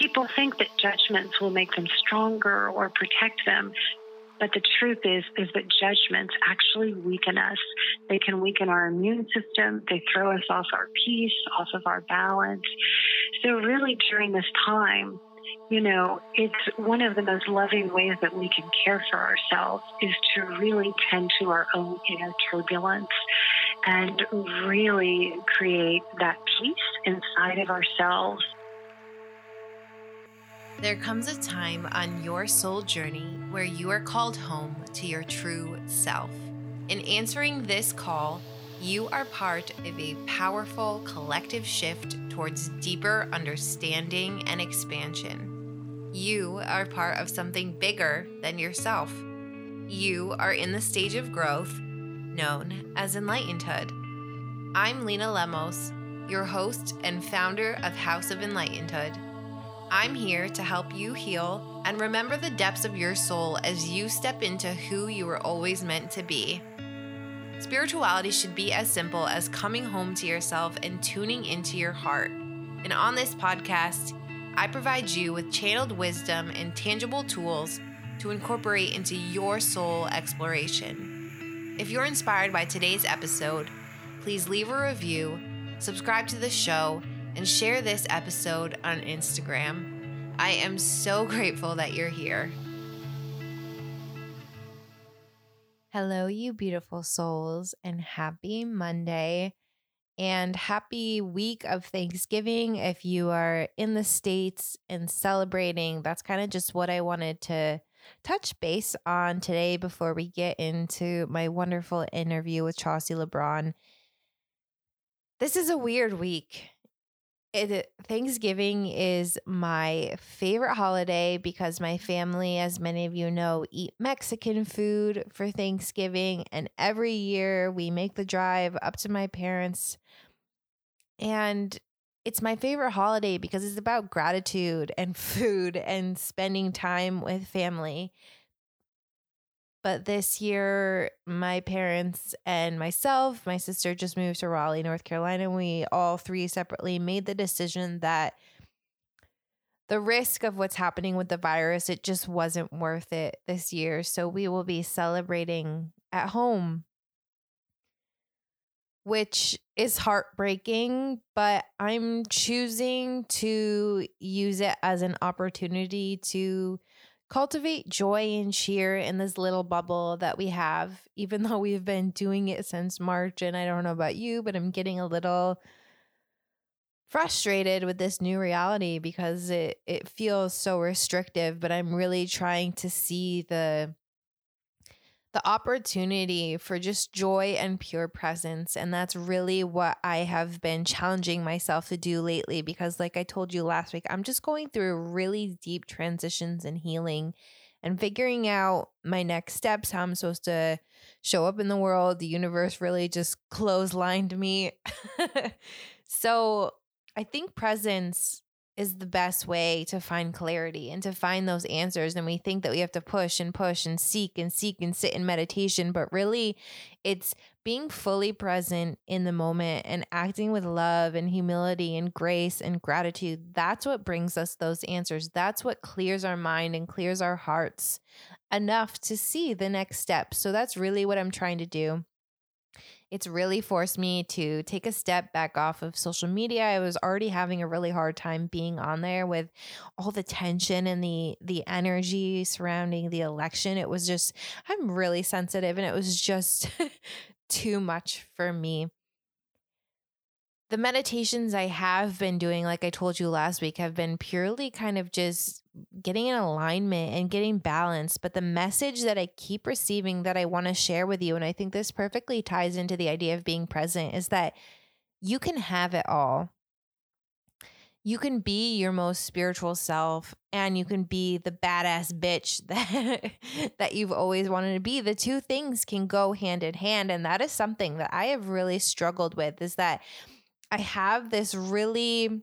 people think that judgments will make them stronger or protect them. But the truth is, is that judgments actually weaken us. They can weaken our immune system. They throw us off our peace, off of our balance. So really during this time, you know, it's one of the most loving ways that we can care for ourselves is to really tend to our own inner turbulence and really create that peace inside of ourselves. There comes a time on your soul journey where you are called home to your true self. In answering this call, you are part of a powerful collective shift towards deeper understanding and expansion. You are part of something bigger than yourself. You are in the stage of growth known as enlightenedhood. I'm Lena Lemos, your host and founder of House of Enlightenedhood. I'm here to help you heal and remember the depths of your soul as you step into who you were always meant to be. Spirituality should be as simple as coming home to yourself and tuning into your heart. And on this podcast, I provide you with channeled wisdom and tangible tools to incorporate into your soul exploration. If you're inspired by today's episode, please leave a review, subscribe to the show, and share this episode on Instagram. I am so grateful that you're here. Hello, you beautiful souls, and happy Monday and happy week of Thanksgiving. If you are in the States and celebrating, that's kind of just what I wanted to touch base on today before we get into my wonderful interview with Chaucy LeBron. This is a weird week Eh, it, Thanksgiving is my favorite holiday because my family, as many of you know, eat Mexican food for Thanksgiving. And every year we make the drive up to my parents. And it's my favorite holiday because it's about gratitude and food and spending time with family. But this year, my parents and myself, my sister just moved to Raleigh, North Carolina. We all three separately made the decision that the risk of what's happening with the virus, it just wasn't worth it this year. So we will be celebrating at home, which is heartbreaking, but I'm choosing to use it as an opportunity to cultivate joy and cheer in this little bubble that we have, even though we've been doing it since March. And I don't know about you, but I'm getting a little frustrated with this new reality because it it feels so restrictive but i'm really trying to see the the opportunity for just joy and pure presence. And that's really what I have been challenging myself to do lately because, like I told you last week, I'm just going through really deep transitions and healing and figuring out my next steps, how I'm supposed to show up in the world. The universe really just clotheslined me. so I think presence is the best way to find clarity and to find those answers. And we think that we have to push and push and seek and seek and sit in meditation, but really it's being fully present in the moment and acting with love and humility and grace and gratitude. That's what brings us those answers. That's what clears our mind and clears our hearts enough to see the next step. So that's really what I'm trying to do it's really forced me to take a step back off of social media. I was already having a really hard time being on there with all the tension and the the energy surrounding the election. It was just I'm really sensitive and it was just too much for me the meditations I have been doing, like I told you last week, have been purely kind of just getting in alignment and getting balance. But the message that I keep receiving that I want to share with you, and I think this perfectly ties into the idea of being present, is that you can have it all. You can be your most spiritual self and you can be the badass bitch that that you've always wanted to be. The two things can go hand in hand and that is something that I have really struggled with is that I have this really,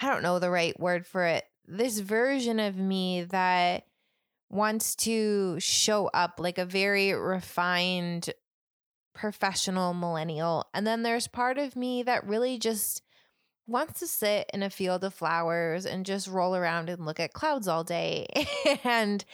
I don't know the right word for it, this version of me that wants to show up like a very refined professional millennial. And then there's part of me that really just wants to sit in a field of flowers and just roll around and look at clouds all day. and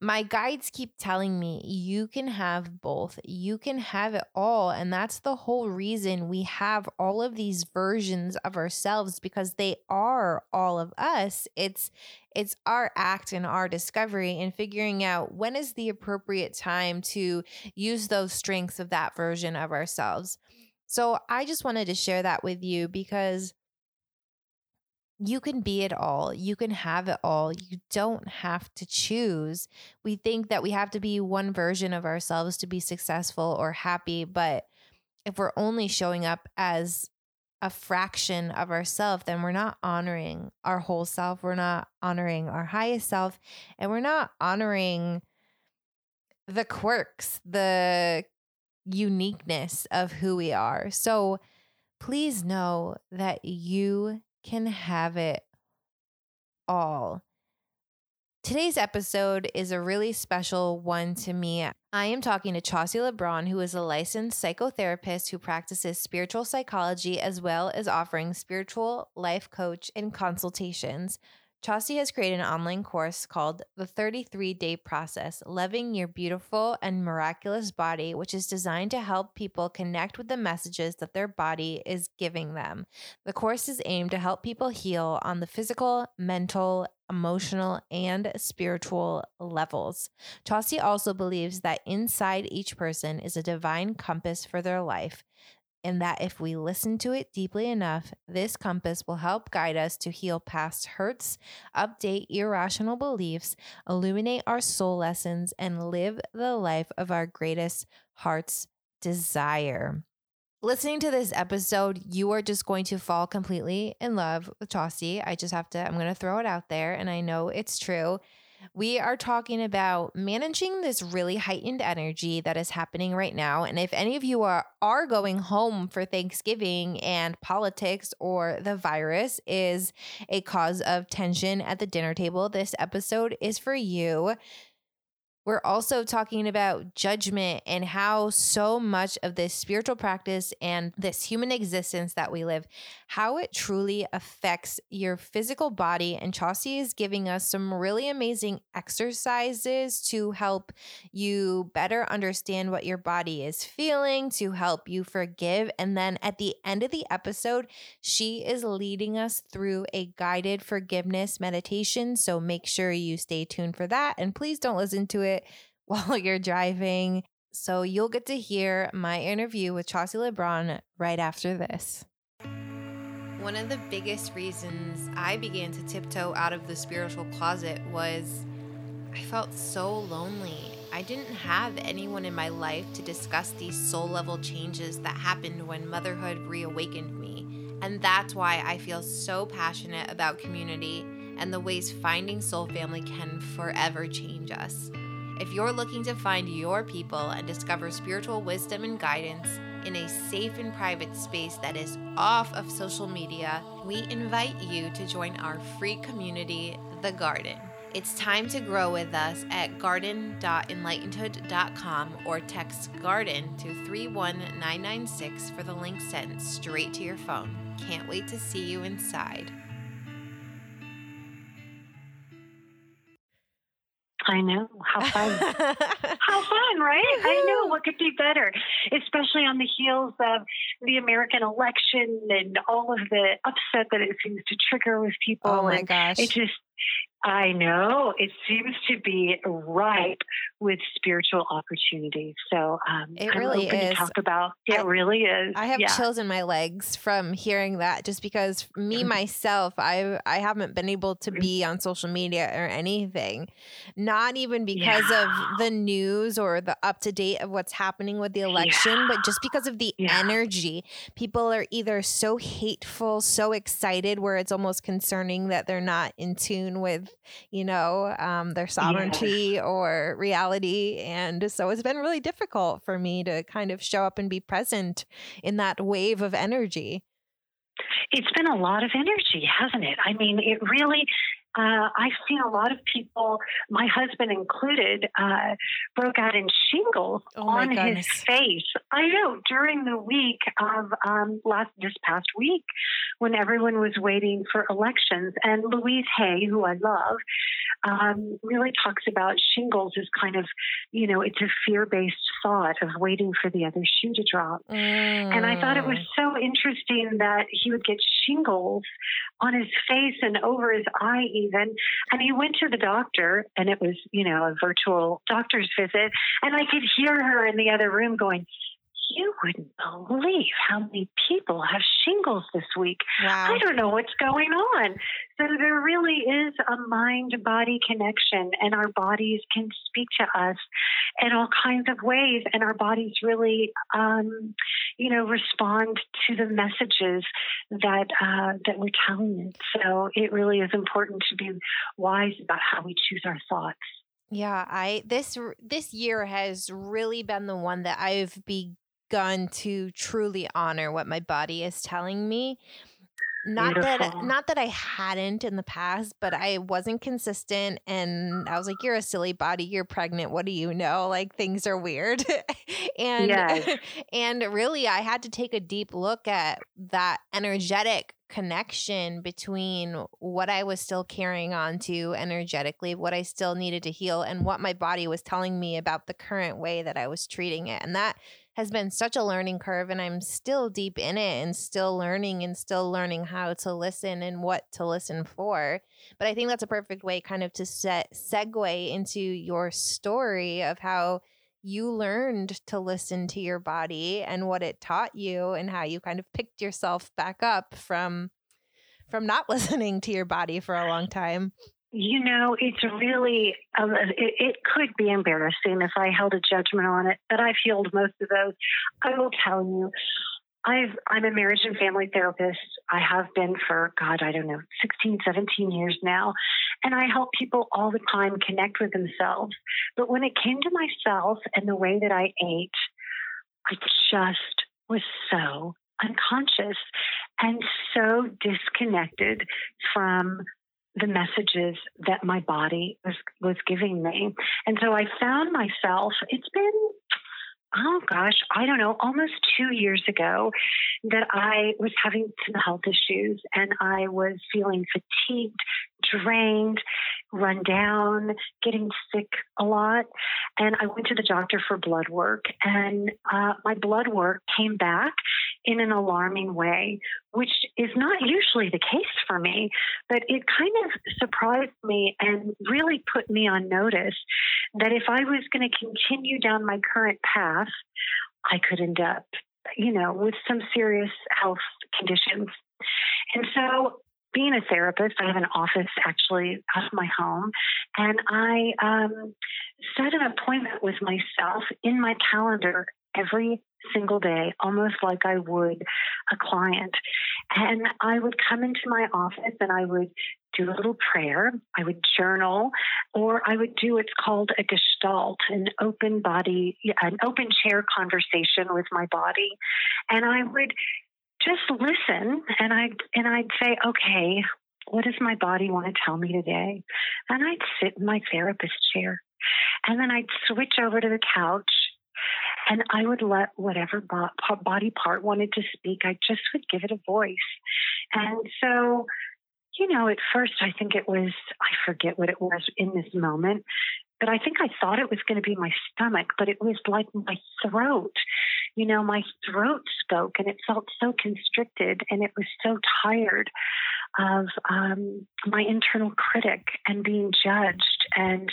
my guides keep telling me you can have both. You can have it all. And that's the whole reason we have all of these versions of ourselves because they are all of us. It's it's our act and our discovery and figuring out when is the appropriate time to use those strengths of that version of ourselves. So I just wanted to share that with you because you can be it all. You can have it all. You don't have to choose. We think that we have to be one version of ourselves to be successful or happy, but if we're only showing up as a fraction of ourselves, then we're not honoring our whole self. We're not honoring our highest self, and we're not honoring the quirks, the uniqueness of who we are. So please know that you can have it all. Today's episode is a really special one to me. I am talking to Chaucy LeBron, who is a licensed psychotherapist who practices spiritual psychology as well as offering spiritual life coach and consultations. Chaucy has created an online course called The 33 Day Process Loving Your Beautiful and Miraculous Body, which is designed to help people connect with the messages that their body is giving them. The course is aimed to help people heal on the physical, mental, emotional, and spiritual levels. Chaucy also believes that inside each person is a divine compass for their life and that if we listen to it deeply enough, this compass will help guide us to heal past hurts, update irrational beliefs, illuminate our soul lessons, and live the life of our greatest heart's desire. Listening to this episode, you are just going to fall completely in love with Chaucy. I just have to, I'm going to throw it out there, and I know it's true. We are talking about managing this really heightened energy that is happening right now. And if any of you are, are going home for Thanksgiving and politics or the virus is a cause of tension at the dinner table, this episode is for you. We're also talking about judgment and how so much of this spiritual practice and this human existence that we live, how it truly affects your physical body. And Chaucy is giving us some really amazing exercises to help you better understand what your body is feeling, to help you forgive. And then at the end of the episode, she is leading us through a guided forgiveness meditation. So make sure you stay tuned for that. And please don't listen to it while you're driving. So you'll get to hear my interview with Chaucy LeBron right after this. One of the biggest reasons I began to tiptoe out of the spiritual closet was I felt so lonely. I didn't have anyone in my life to discuss these soul level changes that happened when motherhood reawakened me. And that's why I feel so passionate about community and the ways finding soul family can forever change us. If you're looking to find your people and discover spiritual wisdom and guidance in a safe and private space that is off of social media, we invite you to join our free community, The Garden. It's time to grow with us at garden.enlightenedhood.com or text GARDEN to 31996 for the link sent straight to your phone. Can't wait to see you inside. I know. How fun. How fun, right? I know. What could be better? Especially on the heels of the American election and all of the upset that it seems to trigger with people. Oh my and gosh. It just I know it seems to be ripe with spiritual opportunities. So um, It I'm really open is. to talk about. It I- really is. I have yeah. chills in my legs from hearing that just because me myself I I haven't been able to Mm-hmm. be on social media or anything not even because Yeah. of the news or the up to date of what's happening with the election but just because of the Yeah. energy people are either so hateful so excited where it's almost concerning that they're not in tune with you know um, their sovereignty or reality and so it's been really difficult for me to kind of show up and be present in that wave of energy It's been a lot of energy, hasn't it? I mean, it really. Uh, I've seen a lot of people, my husband included, uh, broke out in shingles Oh on my his face. I know during the week of um, last this past week when everyone was waiting for elections, and Louise Hay, who I love, um, really talks about shingles as kind of, you know, it's a fear-based thought of waiting for the other shoe to drop. And I thought it was Mm. so interesting that he would get shingles on his face and over his eye, even. And he went to the doctor, and it was, you know, a virtual doctor's visit. And I could hear her in the other room going, You wouldn't believe how many people have shingles this week. Wow. I don't know what's going on. So there really is a mind body connection, and our bodies can speak to us in all kinds of ways, and our bodies really, um, you know, respond to the messages that uh, that we're telling it. So it really is important to be wise about how we choose our thoughts. Yeah, I this this year has really been the one that I've begun to truly honor what my body is telling me. Not that not that I hadn't in the past, but I wasn't consistent and I was like you're a silly body, you're pregnant, what do you know? Like things are weird. and Yes. and really I had to take a deep look at that energetic connection between what I was still carrying on to energetically, what I still needed to heal, and what my body was telling me about the current way that I was treating it. And that has been such a learning curve, and I'm still deep in it and still learning and still learning how to listen and what to listen for. But I think that's a perfect way, kind of, to set segue into your story of how you learned to listen to your body and what it taught you and how you kind of picked yourself back up from from not listening to your body for a long time. You know, it's really, um, it, it could be embarrassing if I held a judgment on it, but I've healed most of those. I will tell you, I've, I'm a marriage and family therapist. I have been for, God, I don't know, 16, 17 years now. And I help people all the time connect with themselves. But when it came to myself and the way that I ate, I just was so unconscious and so disconnected from the messages that my body was was giving me. And so I found myself, it's been oh gosh, I don't know, almost 2 years ago that I was having some health issues and I was feeling fatigued, drained, run down, getting sick a lot. And I went to the doctor for blood work, and uh, my blood work came back in an alarming way, which is not usually the case for me. But it kind of surprised me and really put me on notice that if I was going to continue down my current path, I could end up, you know, with some serious health conditions. And so being a therapist, I have an office actually out of my home, and I um, set an appointment with myself in my calendar every single day, almost like I would a client. And I would come into my office and I would do a little prayer, I would journal, or I would do what's called a gestalt, an open body, an open chair conversation with my body. And I would just listen and I'd and I'd say, okay, what does my body want to tell me today? And I'd sit in my therapist chair. And then I'd switch over to the couch and I would let whatever body part wanted to speak, I just would give it a voice. And so, you know, at first I think it was, I forget what it was in this moment, but I think I thought it was going to be my stomach, but it was like my throat. You know, my throat spoke and it felt so constricted and it was so tired of um, my internal critic and being judged and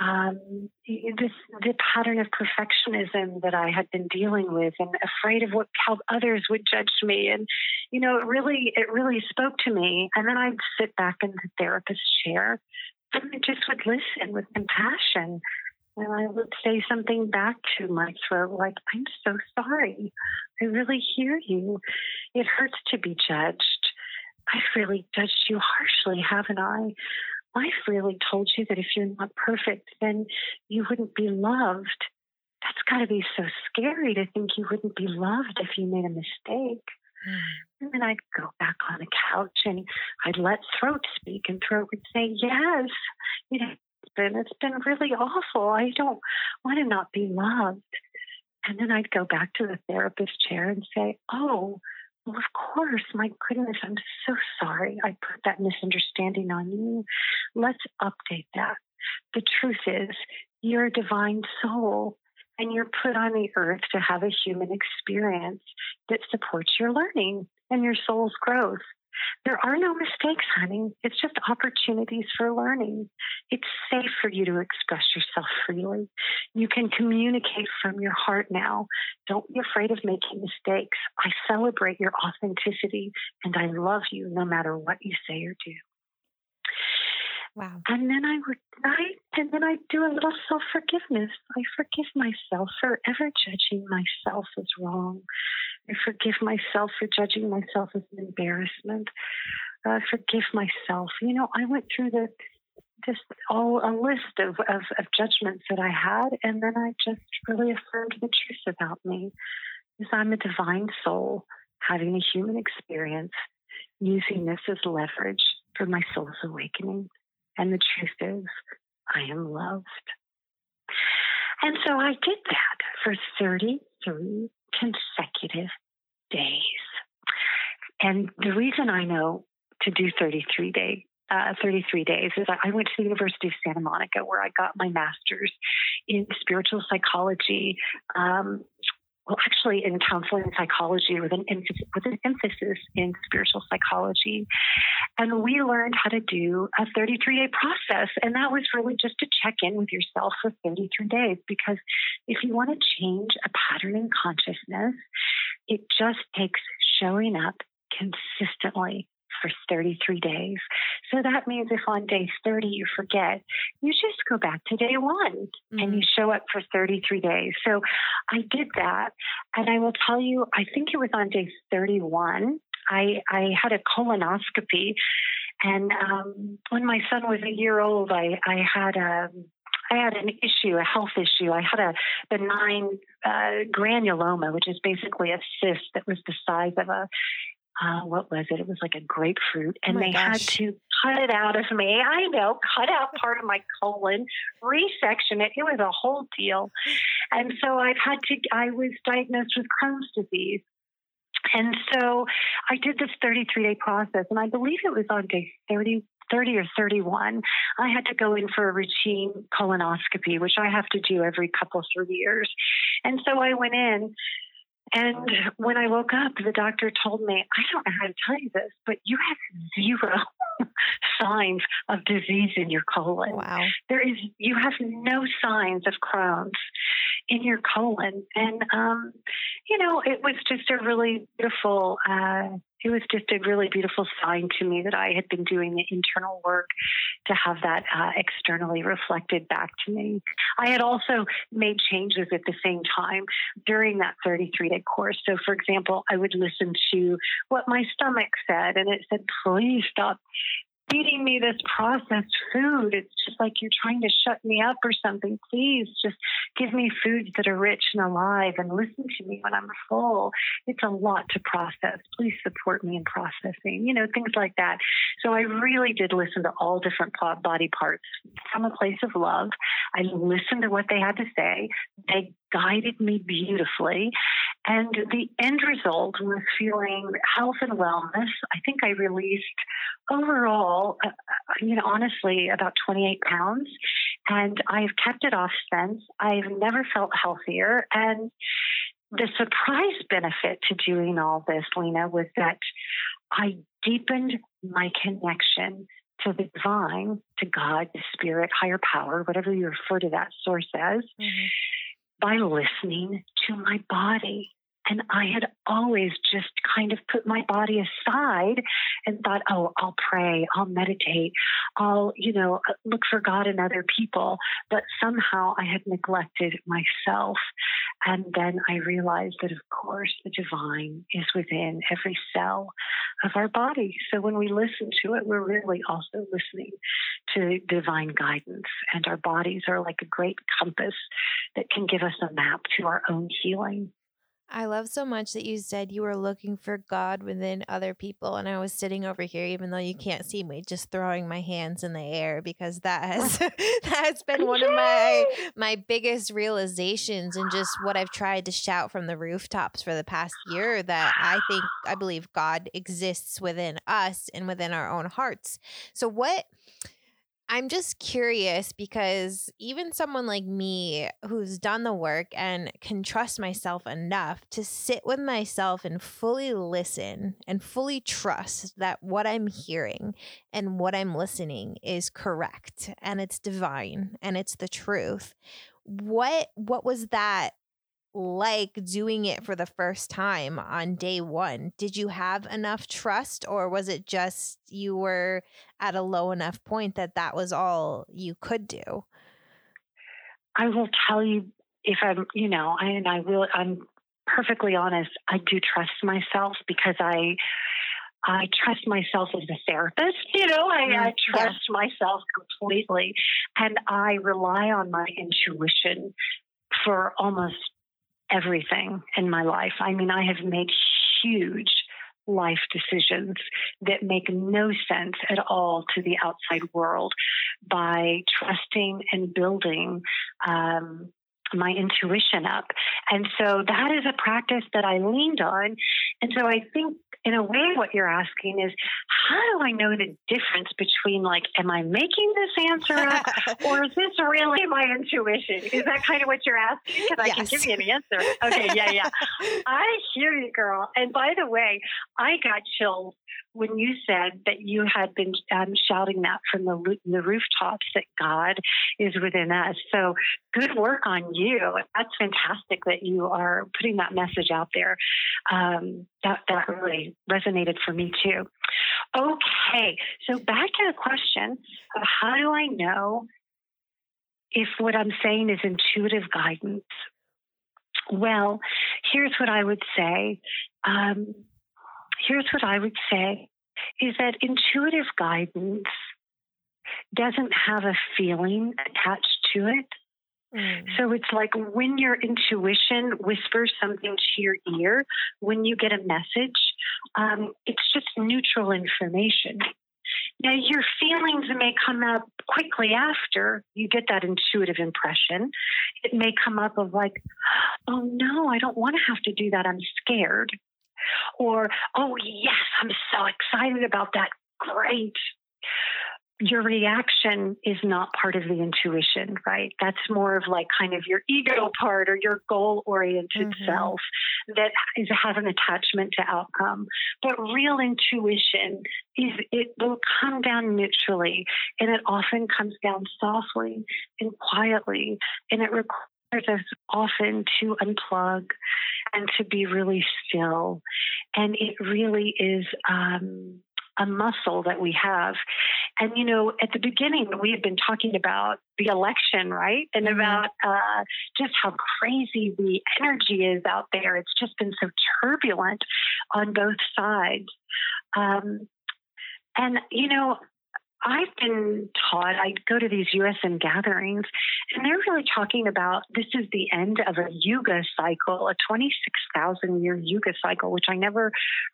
um, this the pattern of perfectionism that I had been dealing with, and afraid of what how others would judge me, and you know, it really it really spoke to me. And then I'd sit back in the therapist's chair, and I just would listen with compassion, and I would say something back to my throat, like, "I'm so sorry. I really hear you. It hurts to be judged. I've really judged you harshly, haven't I?" I've really told you that if you're not perfect, then you wouldn't be loved. That's got to be so scary to think you wouldn't be loved if you made a mistake. Mm. And then I'd go back on the couch and I'd let throat speak, and throat would say, Yes, you know, it's been, it's been really awful. I don't want to not be loved. And then I'd go back to the therapist chair and say, Oh, well, of course, my goodness, I'm so sorry I put that misunderstanding on you. Let's update that. The truth is, you're a divine soul and you're put on the earth to have a human experience that supports your learning and your soul's growth. There are no mistakes, honey. It's just opportunities for learning. It's safe for you to express yourself freely. You can communicate from your heart now. Don't be afraid of making mistakes. I celebrate your authenticity and I love you no matter what you say or do. Wow. And then I would write, and then I do a little self forgiveness. I forgive myself for ever judging myself as wrong. I forgive myself for judging myself as an embarrassment. I forgive myself. You know, I went through the just all a list of, of, of judgments that I had, and then I just really affirmed the truth about me. Is I'm a divine soul having a human experience, using this as leverage for my soul's awakening. And the truth is, I am loved. And so I did that for 33 consecutive days. And the reason I know to do 33 day uh, 33 days is I went to the University of Santa Monica where I got my master's in spiritual psychology um, well, actually in counseling psychology with an emphasis, with an emphasis in spiritual psychology. And we learned how to do a 33 day process. And that was really just to check in with yourself for 33 days. Because if you want to change a pattern in consciousness, it just takes showing up consistently for 33 days. So that means if on day 30 you forget, you just go back to day one mm-hmm. and you mm-hmm. show up for 33 days. So I did that. And I will tell you, I think it was on day 31, I, I had a colonoscopy. And um, when my son was a year old, I, I had a I had an issue, a health issue. I had a benign uh, granuloma, which is basically a cyst that was the size of a uh, what was it? It was like a grapefruit, and oh they gosh. had to cut it out of me. I know, cut out part of my colon, resection it. It was a whole deal, and so I've had to. I was diagnosed with Crohn's disease, and so I did this 33 day process, and I believe it was on day 30 30 or 31, I had to go in for a routine colonoscopy, which I have to do every couple, three years. And so I went in and when I woke up, the doctor told me, I don't know how to tell you this, but you have zero signs of disease in your colon. Wow. There is, you have no signs of Crohn's in your colon. And, um, you know, it was just a really beautiful, uh, it was just a really beautiful sign to me that I had been doing the internal work to have that uh, externally reflected back to me. I had also made changes at the same time during that 33 day course. So, for example, I would listen to what my stomach said, and it said, please stop feeding me this processed food. It's just like you're trying to shut me up or something. Please just give me foods that are rich and alive and listen to me when I'm full. It's a lot to process. Please support me in processing, you know, things like that. So I really did listen to all different body parts from a place of love. I listened to what they had to say. They guided me beautifully. And the end result was feeling health and wellness. I think I released overall, uh, uh, you know, honestly, about 28 pounds. And I've kept it off since. I've never felt healthier. And the surprise benefit to doing all this, Lena, was that I deepened my connection to the divine, to God, the spirit, higher power, whatever you refer to that source as, mm-hmm. By listening to my body. And I had always just kind of put my body aside and thought, oh, I'll pray, I'll meditate, I'll, you know, uh, look for God in other people. But somehow I had neglected myself. And then I realized that, of course, the divine is within every cell of our body. So when we listen to it, we're really also listening to divine guidance. And our bodies are like a great compass that can give us a map to our own healing. I love so much that you said you were looking for God within other people. And I was sitting over here, even though you can't mm-hmm. see me, just throwing my hands in the air because that has that has been one of my my biggest realizations and just what I've tried to shout from the rooftops for the past year that I think I believe God exists within us and within our own hearts. So what I'm just curious because even someone like me who's done the work and can trust myself enough to sit with myself and fully listen and fully trust that what I'm hearing and what I'm listening is correct and it's divine and it's the truth. What what was that like doing it for the first time on day one? Did you have enough trust, or was it just you were at a low enough point that that was all you could do? I will tell you if I'm, you know, and I will, I'm perfectly honest, I do trust myself because I, I trust myself as a therapist. You know, I, I trust yeah. myself completely, and I rely on my intuition for almost everything in my life. I mean, I have made huge life decisions that make no sense at all to the outside world by trusting and building um, my intuition up. And so that is a practice that I leaned on. And so I think in a way, what you're asking is, how do I know the difference between like, am I making this answer up, or is this really my intuition? Is that kind of what you're asking? Because yes. I can give you an answer. Okay, yeah, yeah. I hear you, girl. And by the way, I got chills when you said that you had been um, shouting that from the, the rooftops that God is within us. So good work on you. That's fantastic that you are putting that message out there. Um, that that really resonated for me too. Okay, so back to the question of how do I know if what I'm saying is intuitive guidance? Well, here's what I would say. Um, here's what I would say is that intuitive guidance doesn't have a feeling attached to it. Mm. So it's like when your intuition whispers something to your ear, when you get a message, um, it's just neutral information. Now, your feelings may come up quickly after you get that intuitive impression. It may come up of like, oh no, I don't want to have to do that. I'm scared. Or, oh, yes, I'm so excited about that. Great. Your reaction is not part of the intuition, right? That's more of like kind of your ego part or your goal oriented mm-hmm. self that is, has an attachment to outcome. But real intuition is it will come down neutrally and it often comes down softly and quietly and it requires us often to unplug and to be really still. And it really is um, a muscle that we have. And, you know, at the beginning, we had been talking about the election, right? And mm-hmm. about uh, just how crazy the energy is out there. It's just been so turbulent on both sides. Um, and, you know, I've been taught, I go to these USM gatherings, and they're really talking about this is the end of a yuga cycle, a 26,000 year yuga cycle, which I never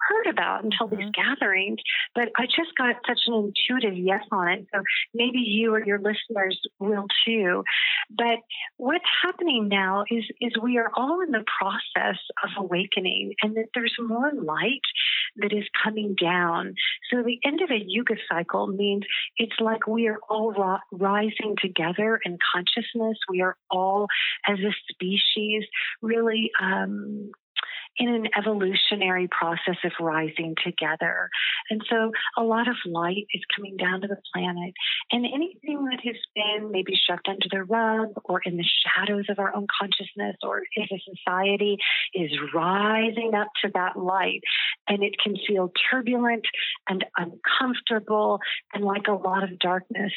heard about until mm-hmm. these gatherings. But I just got such an intuitive yes on it. So maybe you or your listeners will too. But what's happening now is, is we are all in the process of awakening, and that there's more light that is coming down. So the end of a yuga cycle means it's like we are all rising together in consciousness. We are all, as a species, really um, in an evolutionary process of rising together. And so a lot of light is coming down to the planet. And anything that has been maybe shoved under the rug or in the shadows of our own consciousness or if a society is rising up to that light. And it can feel turbulent and uncomfortable and like a lot of darkness.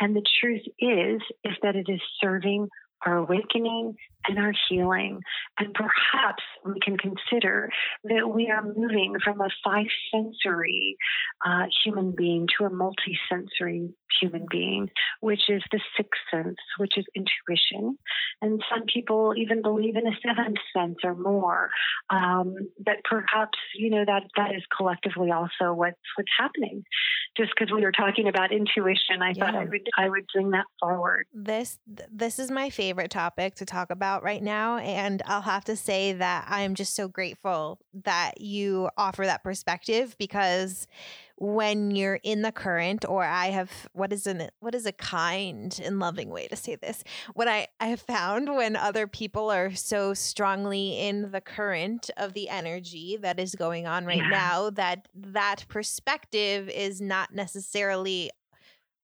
And the truth is, is that it is serving our awakening and our healing. And perhaps we can consider that we are moving from a five sensory uh, human being to a multi-sensory human being, which is the sixth sense, which is intuition. And some people even believe in a seventh sense or more. Um, but perhaps, you know, that, that is collectively also what's, what's happening. Just because we were talking about intuition, I yeah. thought I would, I would bring that forward. This, this is my favorite topic to talk about right now. And I'll have to say that I'm just so grateful that you offer that perspective because when you're in the current or i have what is an what is a kind and loving way to say this what i i have found when other people are so strongly in the current of the energy that is going on right yeah. now that that perspective is not necessarily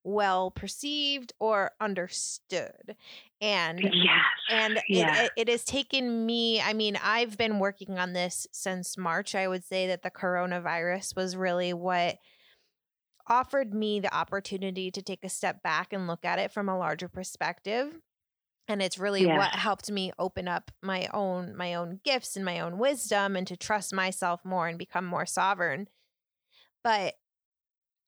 well perceived or understood and yes. and yeah. it, it, has taken me i mean i've been working on this since march i would say that the coronavirus was really what offered me the opportunity to take a step back and look at it from a larger perspective and it's really yeah. what helped me open up my own my own gifts and my own wisdom and to trust myself more and become more sovereign but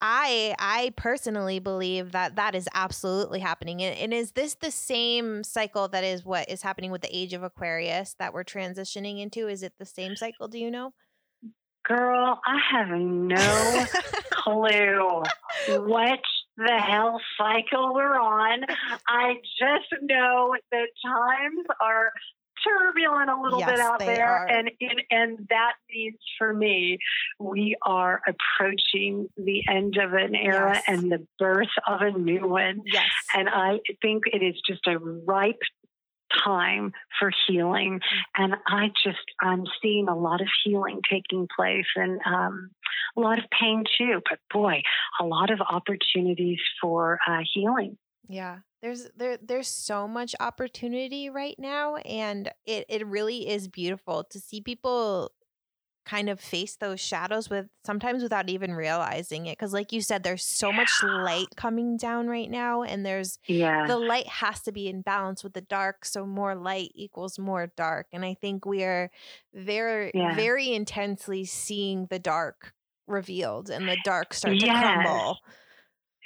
I I personally believe that that is absolutely happening. And, and, is this the same cycle that is what is happening with the age of Aquarius that we're transitioning into? Is it the same cycle? Do you know? Girl, I have no clue what the hell cycle we're on. I just know that times are turbulent a little yes, bit out there, are. and, and and that means for me, we are approaching the end of an era yes. and the birth of a new one. Yes. And I think it is just a ripe time for healing mm. and i just i'm seeing a lot of healing taking place and um, a lot of pain too but boy a lot of opportunities for uh, healing yeah there's there there's so much opportunity right now and it it really is beautiful to see people kind of face those shadows with sometimes without even realizing it because like you said there's so much light coming down right now and there's yeah. the light has to be in balance with the dark so more light equals more dark and i think we are very yeah. very intensely seeing the dark revealed and the dark start to crumble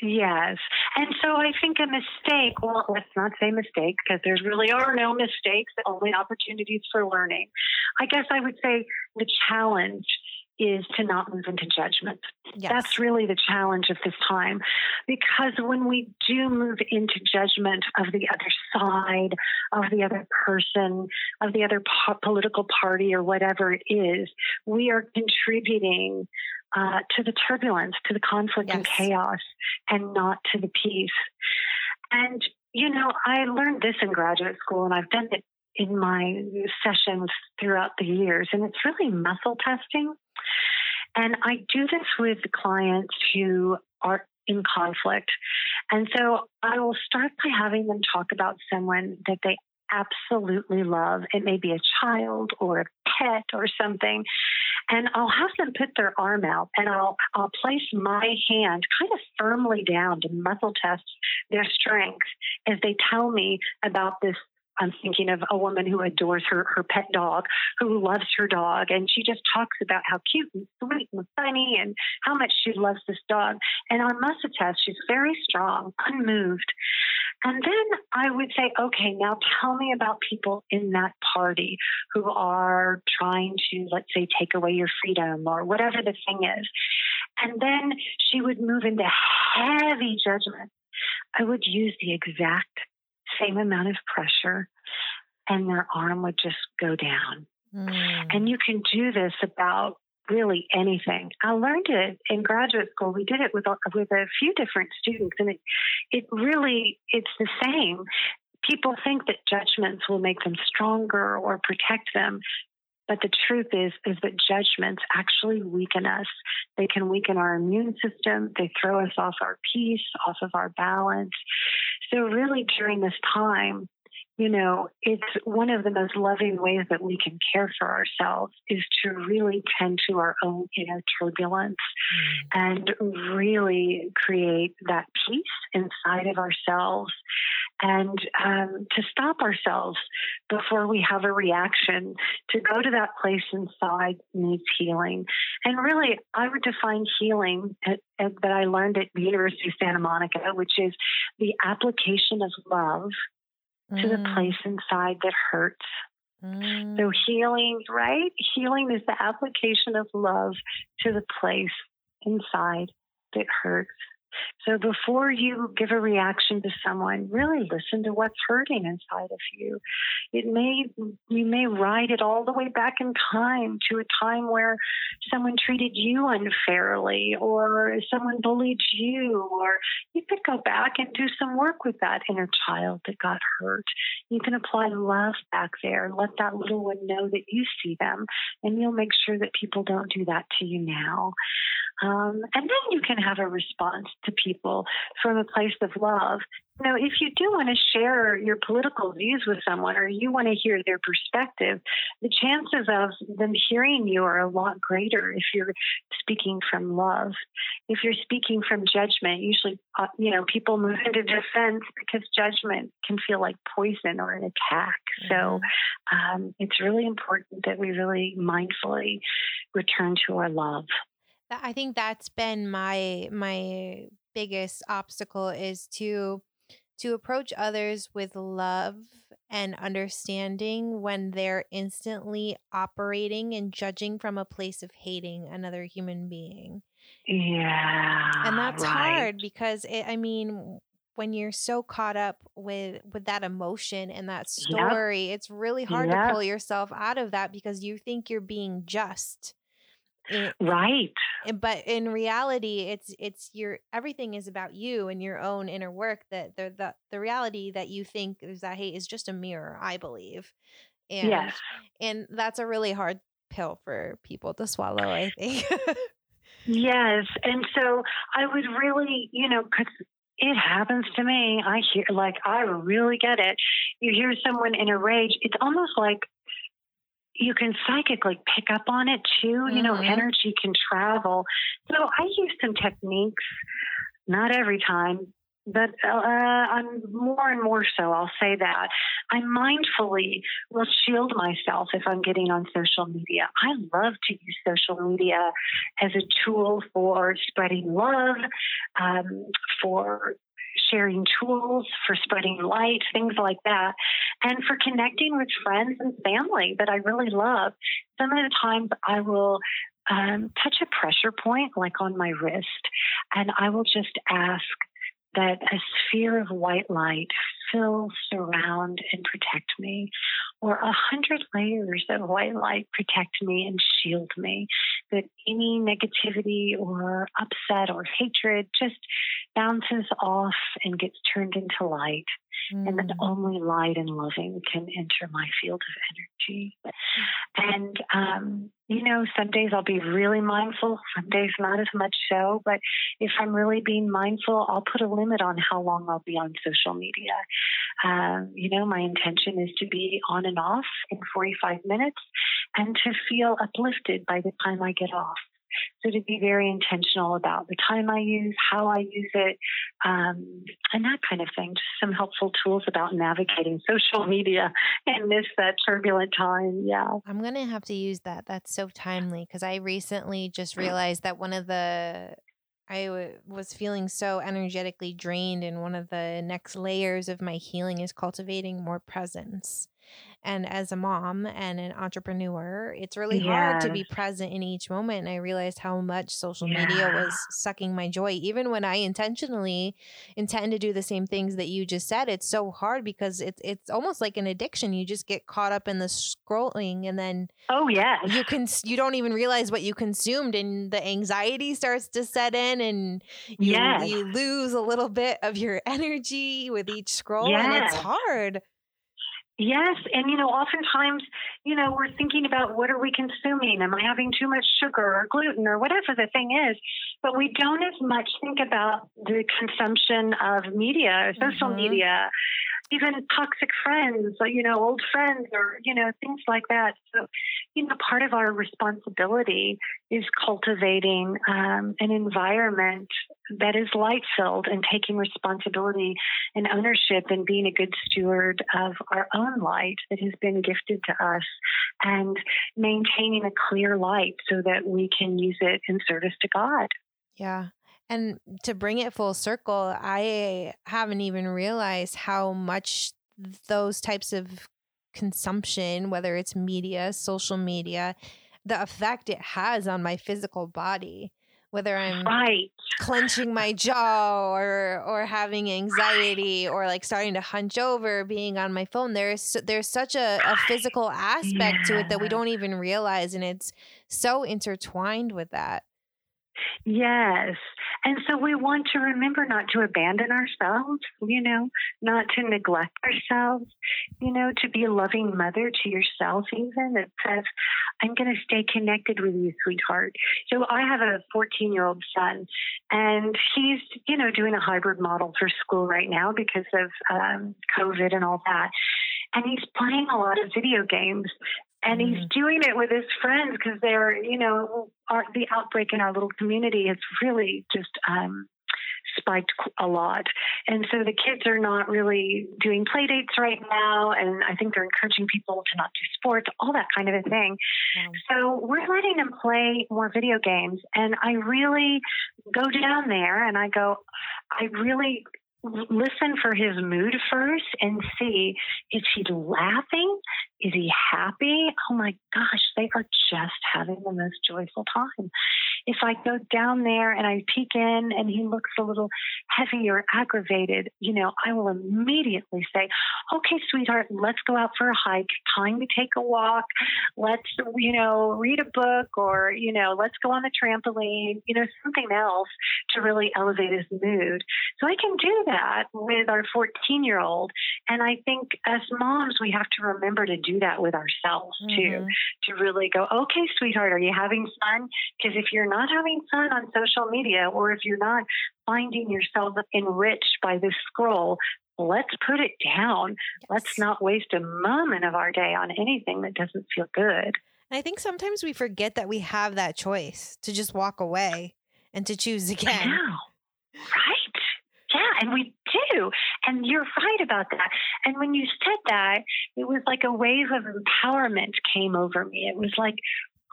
Yes. And so I think a mistake, well, let's not say mistake because there really are no mistakes, only opportunities for learning. I guess I would say the challenge is to not move into judgment. Yes. That's really the challenge of this time. Because when we do move into judgment of the other side, of the other person, of the other po- political party, or whatever it is, we are contributing uh, to the turbulence, to the conflict yes. and chaos, and not to the peace. And, you know, I learned this in graduate school, and I've done it in my sessions throughout the years, and it's really muscle testing. And I do this with clients who are in conflict. And so I will start by having them talk about someone that they absolutely love. It may be a child or a pet or something. And I'll have them put their arm out and I'll I'll place my hand kind of firmly down to muscle test their strength as they tell me about this I'm thinking of a woman who adores her, her pet dog, who loves her dog, and she just talks about how cute and sweet and funny and how much she loves this dog. And on muscle test, she's very strong, unmoved. And then I would say, okay, now tell me about people in that party who are trying to, let's say, take away your freedom or whatever the thing is. And then she would move into heavy judgment. I would use the exact same amount of pressure and their arm would just go down. Mm. And you can do this about really anything. I learned it in graduate school. We did it with a, with a few different students, and it it really it's the same. People think that judgments will make them stronger or protect them, but the truth is is that judgments actually weaken us. They can weaken our immune system. They throw us off our peace, off of our balance. So really, during this time, you know, it's one of the most loving ways that we can care for ourselves is to really tend to our own inner turbulence mm. and really create that peace inside of ourselves and um, to stop ourselves before we have a reaction, to go to that place inside needs healing. And really, I would define healing at, at, that I learned at the University of Santa Monica, which is the application of love mm. to the mm. place inside that hurts. Mm. So, healing, right? Healing is the application of love to the place inside that hurts. So before you give a reaction to someone, really listen to what's hurting inside of you. It may, you may ride it all the way back in time to a time where someone treated you unfairly or someone bullied you, or you could go back and do some work with that inner child that got hurt. You can apply love back there. And let that little one know that you see them, and you'll make sure that people don't do that to you now. Um, and then you can have a response to people from a place of love. Now, if you do want to share your political views with someone or you want to hear their perspective, the chances of them hearing you are a lot greater if you're speaking from love. If you're speaking from judgment, usually, uh, you know, people move into defense because judgment can feel like poison or an attack. Mm-hmm. So um, it's really important that we really mindfully return to our love. I think that's been my my biggest obstacle is to to approach others with love and understanding when they're instantly operating and judging from a place of hating another human being. Yeah. And that's right. hard because it, I mean when you're so caught up with with that emotion and that story, yep. it's really hard yep. to pull yourself out of that because you think you're being just right. But in reality, it's it's your everything is about you and your own inner work. That the the the reality that you think is that hate is just a mirror. I believe. And, yes. And that's a really hard pill for people to swallow. I think. yes, and so I would really, you know, because it happens to me. I hear, like, I really get it. You hear someone in a rage, it's almost like you can psychically pick up on it too. Mm-hmm. You know, mm-hmm. energy can travel. So I use some techniques, not every time, but uh, I'm more and more so. I'll say that I mindfully will shield myself if I'm getting on social media. I love to use social media as a tool for spreading love, um, for sharing tools for spreading light, things like that, and for connecting with friends and family that I really love. Some of the times I will um, touch a pressure point, like on my wrist, and I will just ask that a sphere of white light fill, surround, and protect me, or a hundred layers of white light protect me and shield me. That any negativity or upset or hatred just bounces off and gets turned into light. Mm. And that mm. only light and loving can enter my field of energy. And, um, you know, some days I'll be really mindful, some days not as much so. But if I'm really being mindful, I'll put a limit on how long I'll be on social media. Um, you know, my intention is to be on and off in 45 minutes and to feel uplifted by the time I get off. So to be very intentional about the time I use, how I use it, um, and that kind of thing. Just some helpful tools about navigating social media and this that turbulent time. Yeah. I'm going to have to use that. That's so timely because I recently just realized that one of the I w- was feeling so energetically drained, and one of the next layers of my healing is cultivating more presence. And as a mom and an entrepreneur, it's really yes. hard to be present in each moment. And I realized how much social yeah. media was sucking my joy. Even when I intentionally intend to do the same things that you just said, it's so hard because it's it's almost like an addiction. You just get caught up in the scrolling and then oh yeah, you can you don't even realize what you consumed, and the anxiety starts to set in, and you yes. you lose a little bit of your energy with each scroll, yes. and it's hard. Yes, and you know, oftentimes, you know, we're thinking about what are we consuming? Am I having too much sugar or gluten or whatever the thing is? But we don't as much think about the consumption of media, or social mm-hmm. media, even toxic friends, you know, old friends or, you know, things like that. So, you know, part of our responsibility is cultivating um, an environment that is light filled and taking responsibility and ownership and being a good steward of our own light that has been gifted to us and maintaining a clear light so that we can use it in service to God. Yeah. And to bring it full circle, I haven't even realized how much those types of consumption, whether it's media, social media, the effect it has on my physical body whether I'm right. clenching my jaw or or having anxiety right. or like starting to hunch over, being on my phone. There's there's such a, a physical aspect yeah. to it that we don't even realize, and it's so intertwined with that. Yes. And so we want to remember not to abandon ourselves, you know, not to neglect ourselves, you know, to be a loving mother to yourself, even that says, I'm going to stay connected with you, sweetheart. So I have a 14 year old son, and he's, you know, doing a hybrid model for school right now because of um, COVID and all that. And he's playing a lot of video games and he's mm-hmm. doing it with his friends because they're you know our, the outbreak in our little community has really just um, spiked a lot and so the kids are not really doing play dates right now and i think they're encouraging people to not do sports all that kind of a thing mm-hmm. so we're letting them play more video games and i really go down there and i go i really listen for his mood first and see is he laughing? Is he happy? Oh my gosh, they are just having the most joyful time. If I go down there and I peek in and he looks a little heavy or aggravated, you know, I will immediately say, okay, sweetheart, let's go out for a hike. Time to take a walk. Let's, you know, read a book or, you know, let's go on the trampoline, you know, something else to really elevate his mood. So I can do that with our 14 year old. And I think as moms, we have to remember to do that with ourselves mm-hmm. too, to really go, okay, sweetheart, are you having fun? Because if you're not having fun on social media or if you're not finding yourself enriched by this scroll, let's put it down. Let's not waste a moment of our day on anything that doesn't feel good. And I think sometimes we forget that we have that choice to just walk away and to choose again. Right. And we do. And you're right about that. And when you said that, it was like a wave of empowerment came over me. It was like,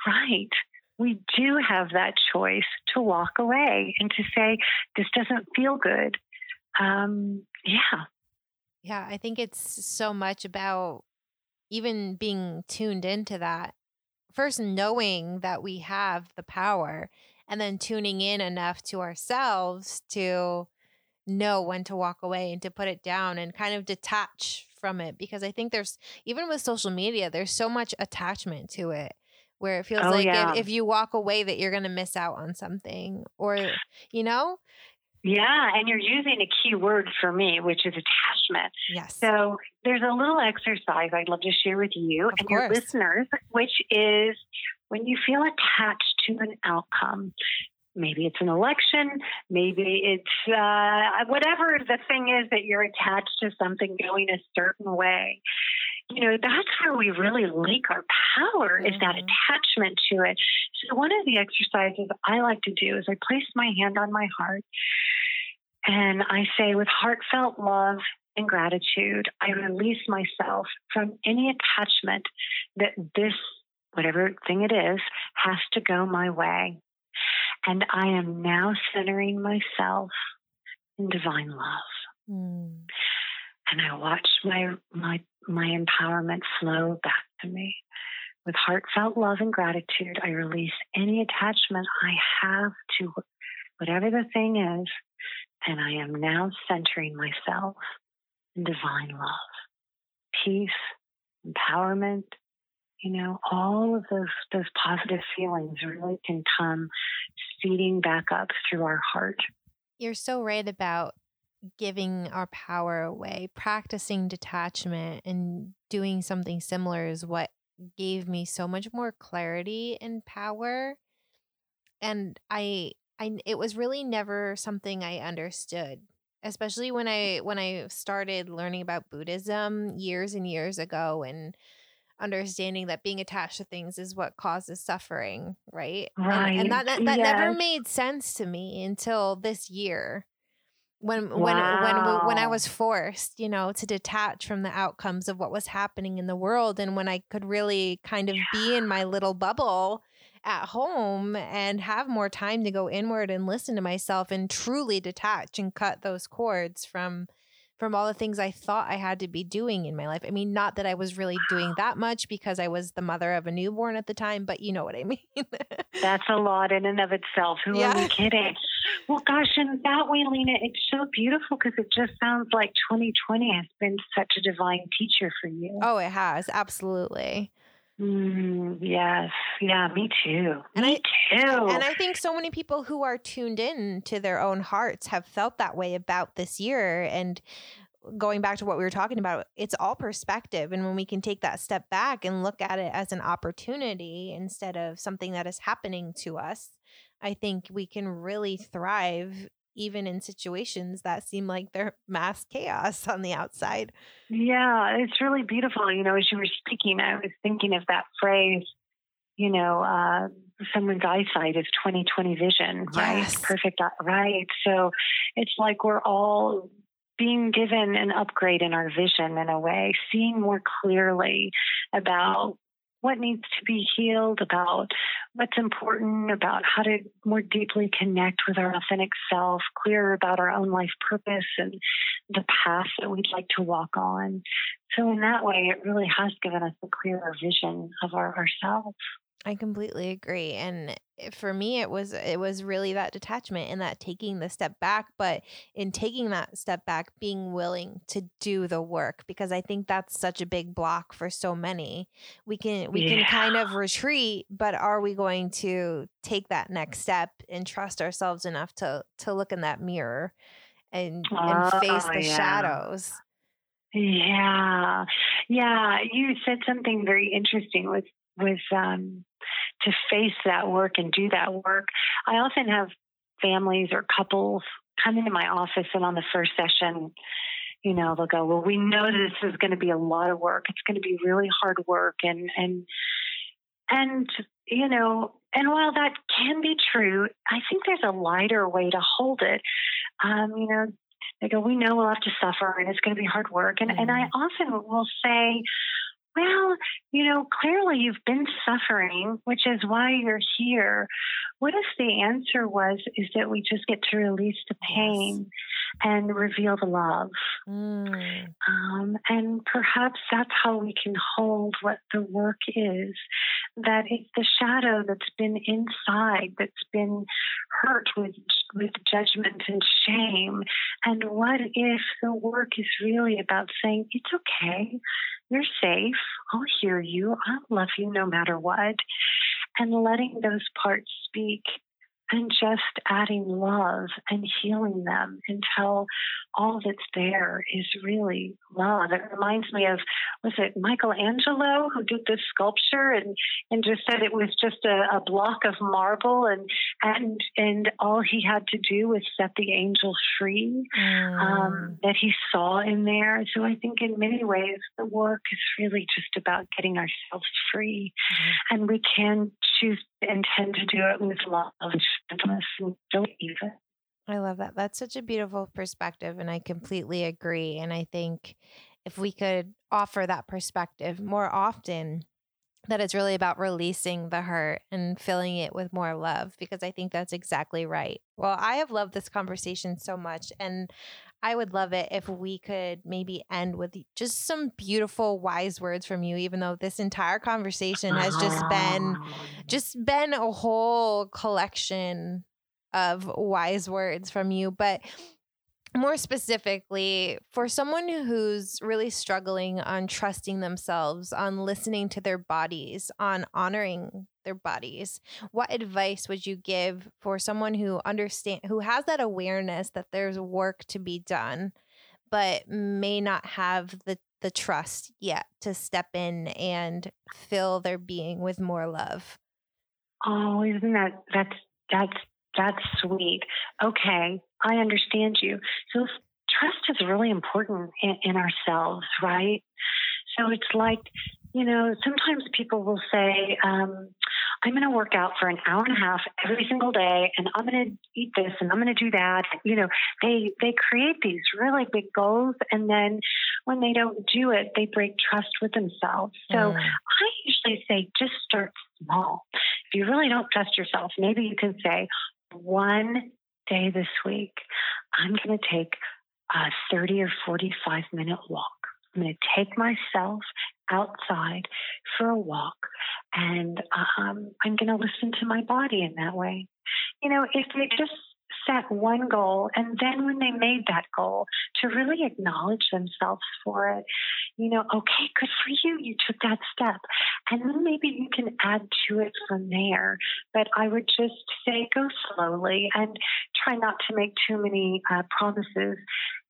right, we do have that choice to walk away and to say, this doesn't feel good. Um, yeah. Yeah, I think it's so much about even being tuned into that. First, knowing that we have the power, and then tuning in enough to ourselves to know when to walk away and to put it down and kind of detach from it. Because I think there's, even with social media, there's so much attachment to it where it feels oh, like yeah. if, if you walk away that you're going to miss out on something or you know yeah, and you're um using a key word for me, which is attachment. Yes. So there's a little exercise I'd love to share with you of and course. your listeners, which is when you feel attached to an outcome. Maybe it's an election, maybe it's uh, whatever the thing is that you're attached to something going a certain way you know, that's where we really link our power mm-hmm. is that mm-hmm. attachment to it. So one of the exercises I like to do is I place my hand on my heart and I say with heartfelt love and gratitude, I release myself from any attachment that this, whatever thing it is, has to go my way. And I am now centering myself in divine love. Mm and I watch my my my empowerment flow back to me. With heartfelt love and gratitude, I release any attachment I have to whatever the thing is, and I am now centering myself in divine love, peace, empowerment. You know, all of those those positive feelings really can come feeding back up through our heart. You're so right about giving our power away. Practicing detachment and doing something similar is what gave me so much more clarity and power. And I I it was really never something I understood especially when I when I started learning about Buddhism years and years ago and understanding that being attached to things is what causes suffering, right? Right. And, and that that, that yes. never made sense to me until this year. When when when when I was forced, you know, to detach from the outcomes of what was happening in the world and when I could really kind of yeah. be in my little bubble at home and have more time to go inward and listen to myself and truly detach and cut those cords from from all the things I thought I had to be doing in my life. I mean, not that I was really doing that much because I was the mother of a newborn at the time, but you know what I mean. That's a lot in and of itself. Who yeah. are we kidding? Well, gosh, in that way, Lena, it's so beautiful because it just sounds like 2020 has been such a divine teacher for you. Oh, it has. Absolutely. Mm, yes. Yeah, me too. And me I, too. And I think so many people who are tuned in to their own hearts have felt that way about this year. And going back to what we were talking about, it's all perspective. And when we can take that step back and look at it as an opportunity instead of something that is happening to us, I think we can really thrive even in situations that seem like they're mass chaos on the outside. Yeah, it's really beautiful. You know, as you were speaking, I was thinking of that phrase, you know, uh, someone's eyesight is 2020 vision, right? Yes. Perfect, right? So it's like we're all being given an upgrade in our vision in a way, seeing more clearly about what needs to be healed, about what's important, about how to more deeply connect with our authentic self, clearer about our own life purpose and the path that we'd like to walk on. So, in that way, it really has given us a clearer vision of our, ourselves. I completely agree. And for me it was it was really that detachment and that taking the step back, but in taking that step back being willing to do the work because I think that's such a big block for so many. We can we yeah. can kind of retreat, but are we going to take that next step and trust ourselves enough to to look in that mirror and and face oh, the yeah. shadows? Yeah. Yeah, you said something very interesting with with um to face that work and do that work. I often have families or couples come into my office and on the first session, you know, they'll go, Well, we know this is going to be a lot of work. It's going to be really hard work and and and you know, and while that can be true, I think there's a lighter way to hold it. Um, you know, they go, We know we'll have to suffer and it's going to be hard work. And mm-hmm. and I mm-hmm. often will say, well, you know, clearly you've been suffering, which is why you're here. What if the answer was is that we just get to release the pain and reveal the love? Mm. Um, and perhaps that's how we can hold what the work is. That it's the shadow that's been inside, that's been hurt with with judgment and shame. And what if the work is really about saying it's okay? You're safe. I'll hear you. I'll love you no matter what. And letting those parts speak and just adding love and healing them until all that's there is really love. It reminds me of was it Michelangelo who did this sculpture and and just said it was just a, a block of marble and and and all he had to do was set the angel free mm. um, that he saw in there. So I think in many ways the work is really just about getting ourselves free, mm. and we can choose to intend to do it with love and I love that. That's such a beautiful perspective, and I completely agree. And I think if we could offer that perspective more often, that it's really about releasing the hurt and filling it with more love, because I think that's exactly right. Well, I have loved this conversation so much, and I would love it if we could maybe end with just some beautiful wise words from you even though this entire conversation has just been just been a whole collection of wise words from you but more specifically, for someone who's really struggling on trusting themselves, on listening to their bodies, on honoring their bodies, what advice would you give for someone who understand who has that awareness that there's work to be done, but may not have the the trust yet to step in and fill their being with more love? Oh, isn't that that's that's that's sweet. Okay, I understand you. So trust is really important in, in ourselves, right? So it's like, you know, sometimes people will say, um, I'm going to work out for an hour and a half every single day, and I'm going to eat this, and I'm going to do that. You know, they they create these really big goals, and then when they don't do it, they break trust with themselves. So mm. I usually say, just start small. If you really don't trust yourself, maybe you can say, one day this week, I'm going to take a 30 or 45 minute walk. I'm going to take myself outside for a walk and um, I'm going to listen to my body in that way. You know, if they just set one goal and then when they made that goal to really acknowledge themselves for it you know okay good for you you took that step and then maybe you can add to it from there but i would just say go slowly and try not to make too many uh, promises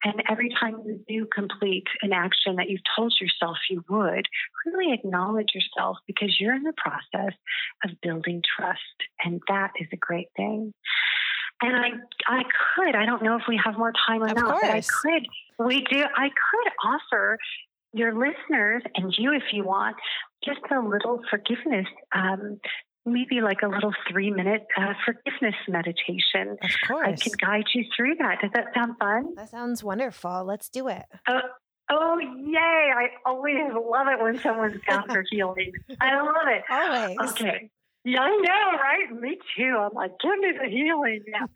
and every time you do complete an action that you've told yourself you would, really acknowledge yourself because you're in the process of building trust. And that is a great thing. And I, I could, I don't know if we have more time or of not, course. but I could, we do, I could offer your listeners and you, if you want, just a little forgiveness um, maybe like a little three minute uh, forgiveness meditation. Of course. I can guide you through that. Does that sound fun? That sounds wonderful. Let's do it. Uh, oh, yay. I always love it when someone's down for healing. I love it. Always. Okay. Yeah, I know, right? Me too. I'm like, give me the healing. Yeah.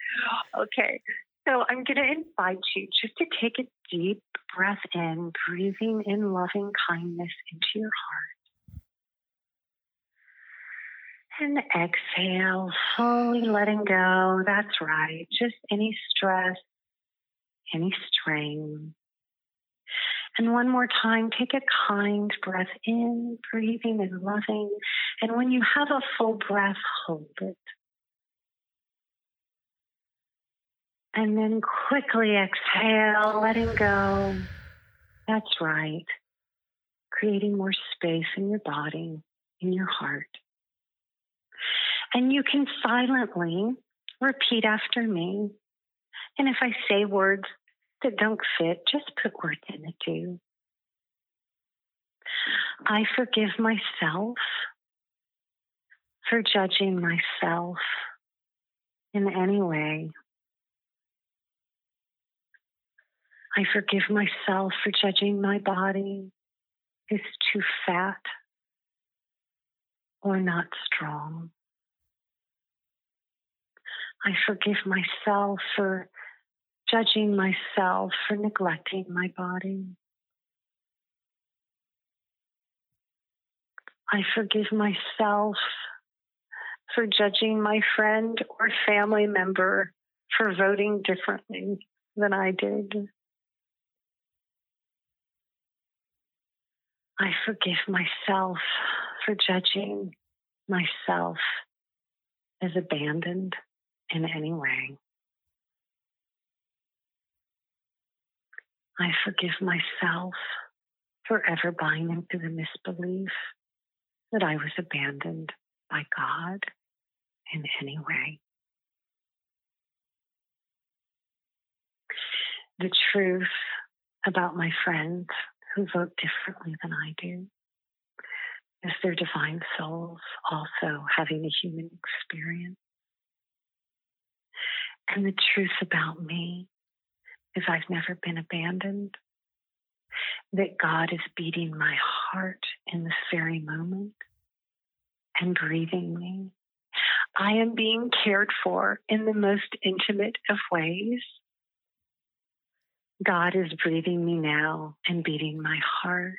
Okay. So I'm going to invite you just to take a deep breath in, breathing in loving kindness into your heart. And exhale, fully letting go. That's right. Just any stress, any strain. And one more time, take a kind breath in, breathing and loving. And when you have a full breath, hold it. And then quickly exhale, letting go. That's right. Creating more space in your body, in your heart. And you can silently repeat after me. And if I say words that don't fit, just put words in it too. I forgive myself for judging myself in any way. I forgive myself for judging my body is too fat or not strong. I forgive myself for judging myself for neglecting my body. I forgive myself for judging my friend or family member for voting differently than I did. I forgive myself for judging myself as abandoned in any way. I forgive myself for ever buying into the misbelief that I was abandoned by God in any way. The truth about my friends who vote differently than I do is their divine souls also having a human experience. And the truth about me is I've never been abandoned, that God is beating my heart in this very moment and breathing me. I am being cared for in the most intimate of ways. God is breathing me now and beating my heart.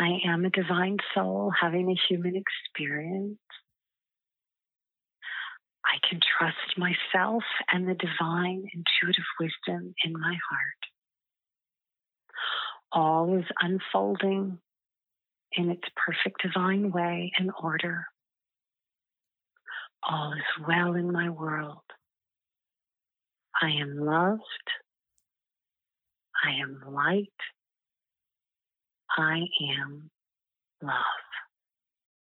I am a divine soul having a human experience. I can trust myself and the divine intuitive wisdom in my heart. All is unfolding in its perfect divine way and order. All is well in my world. I am loved. I am light. I am love.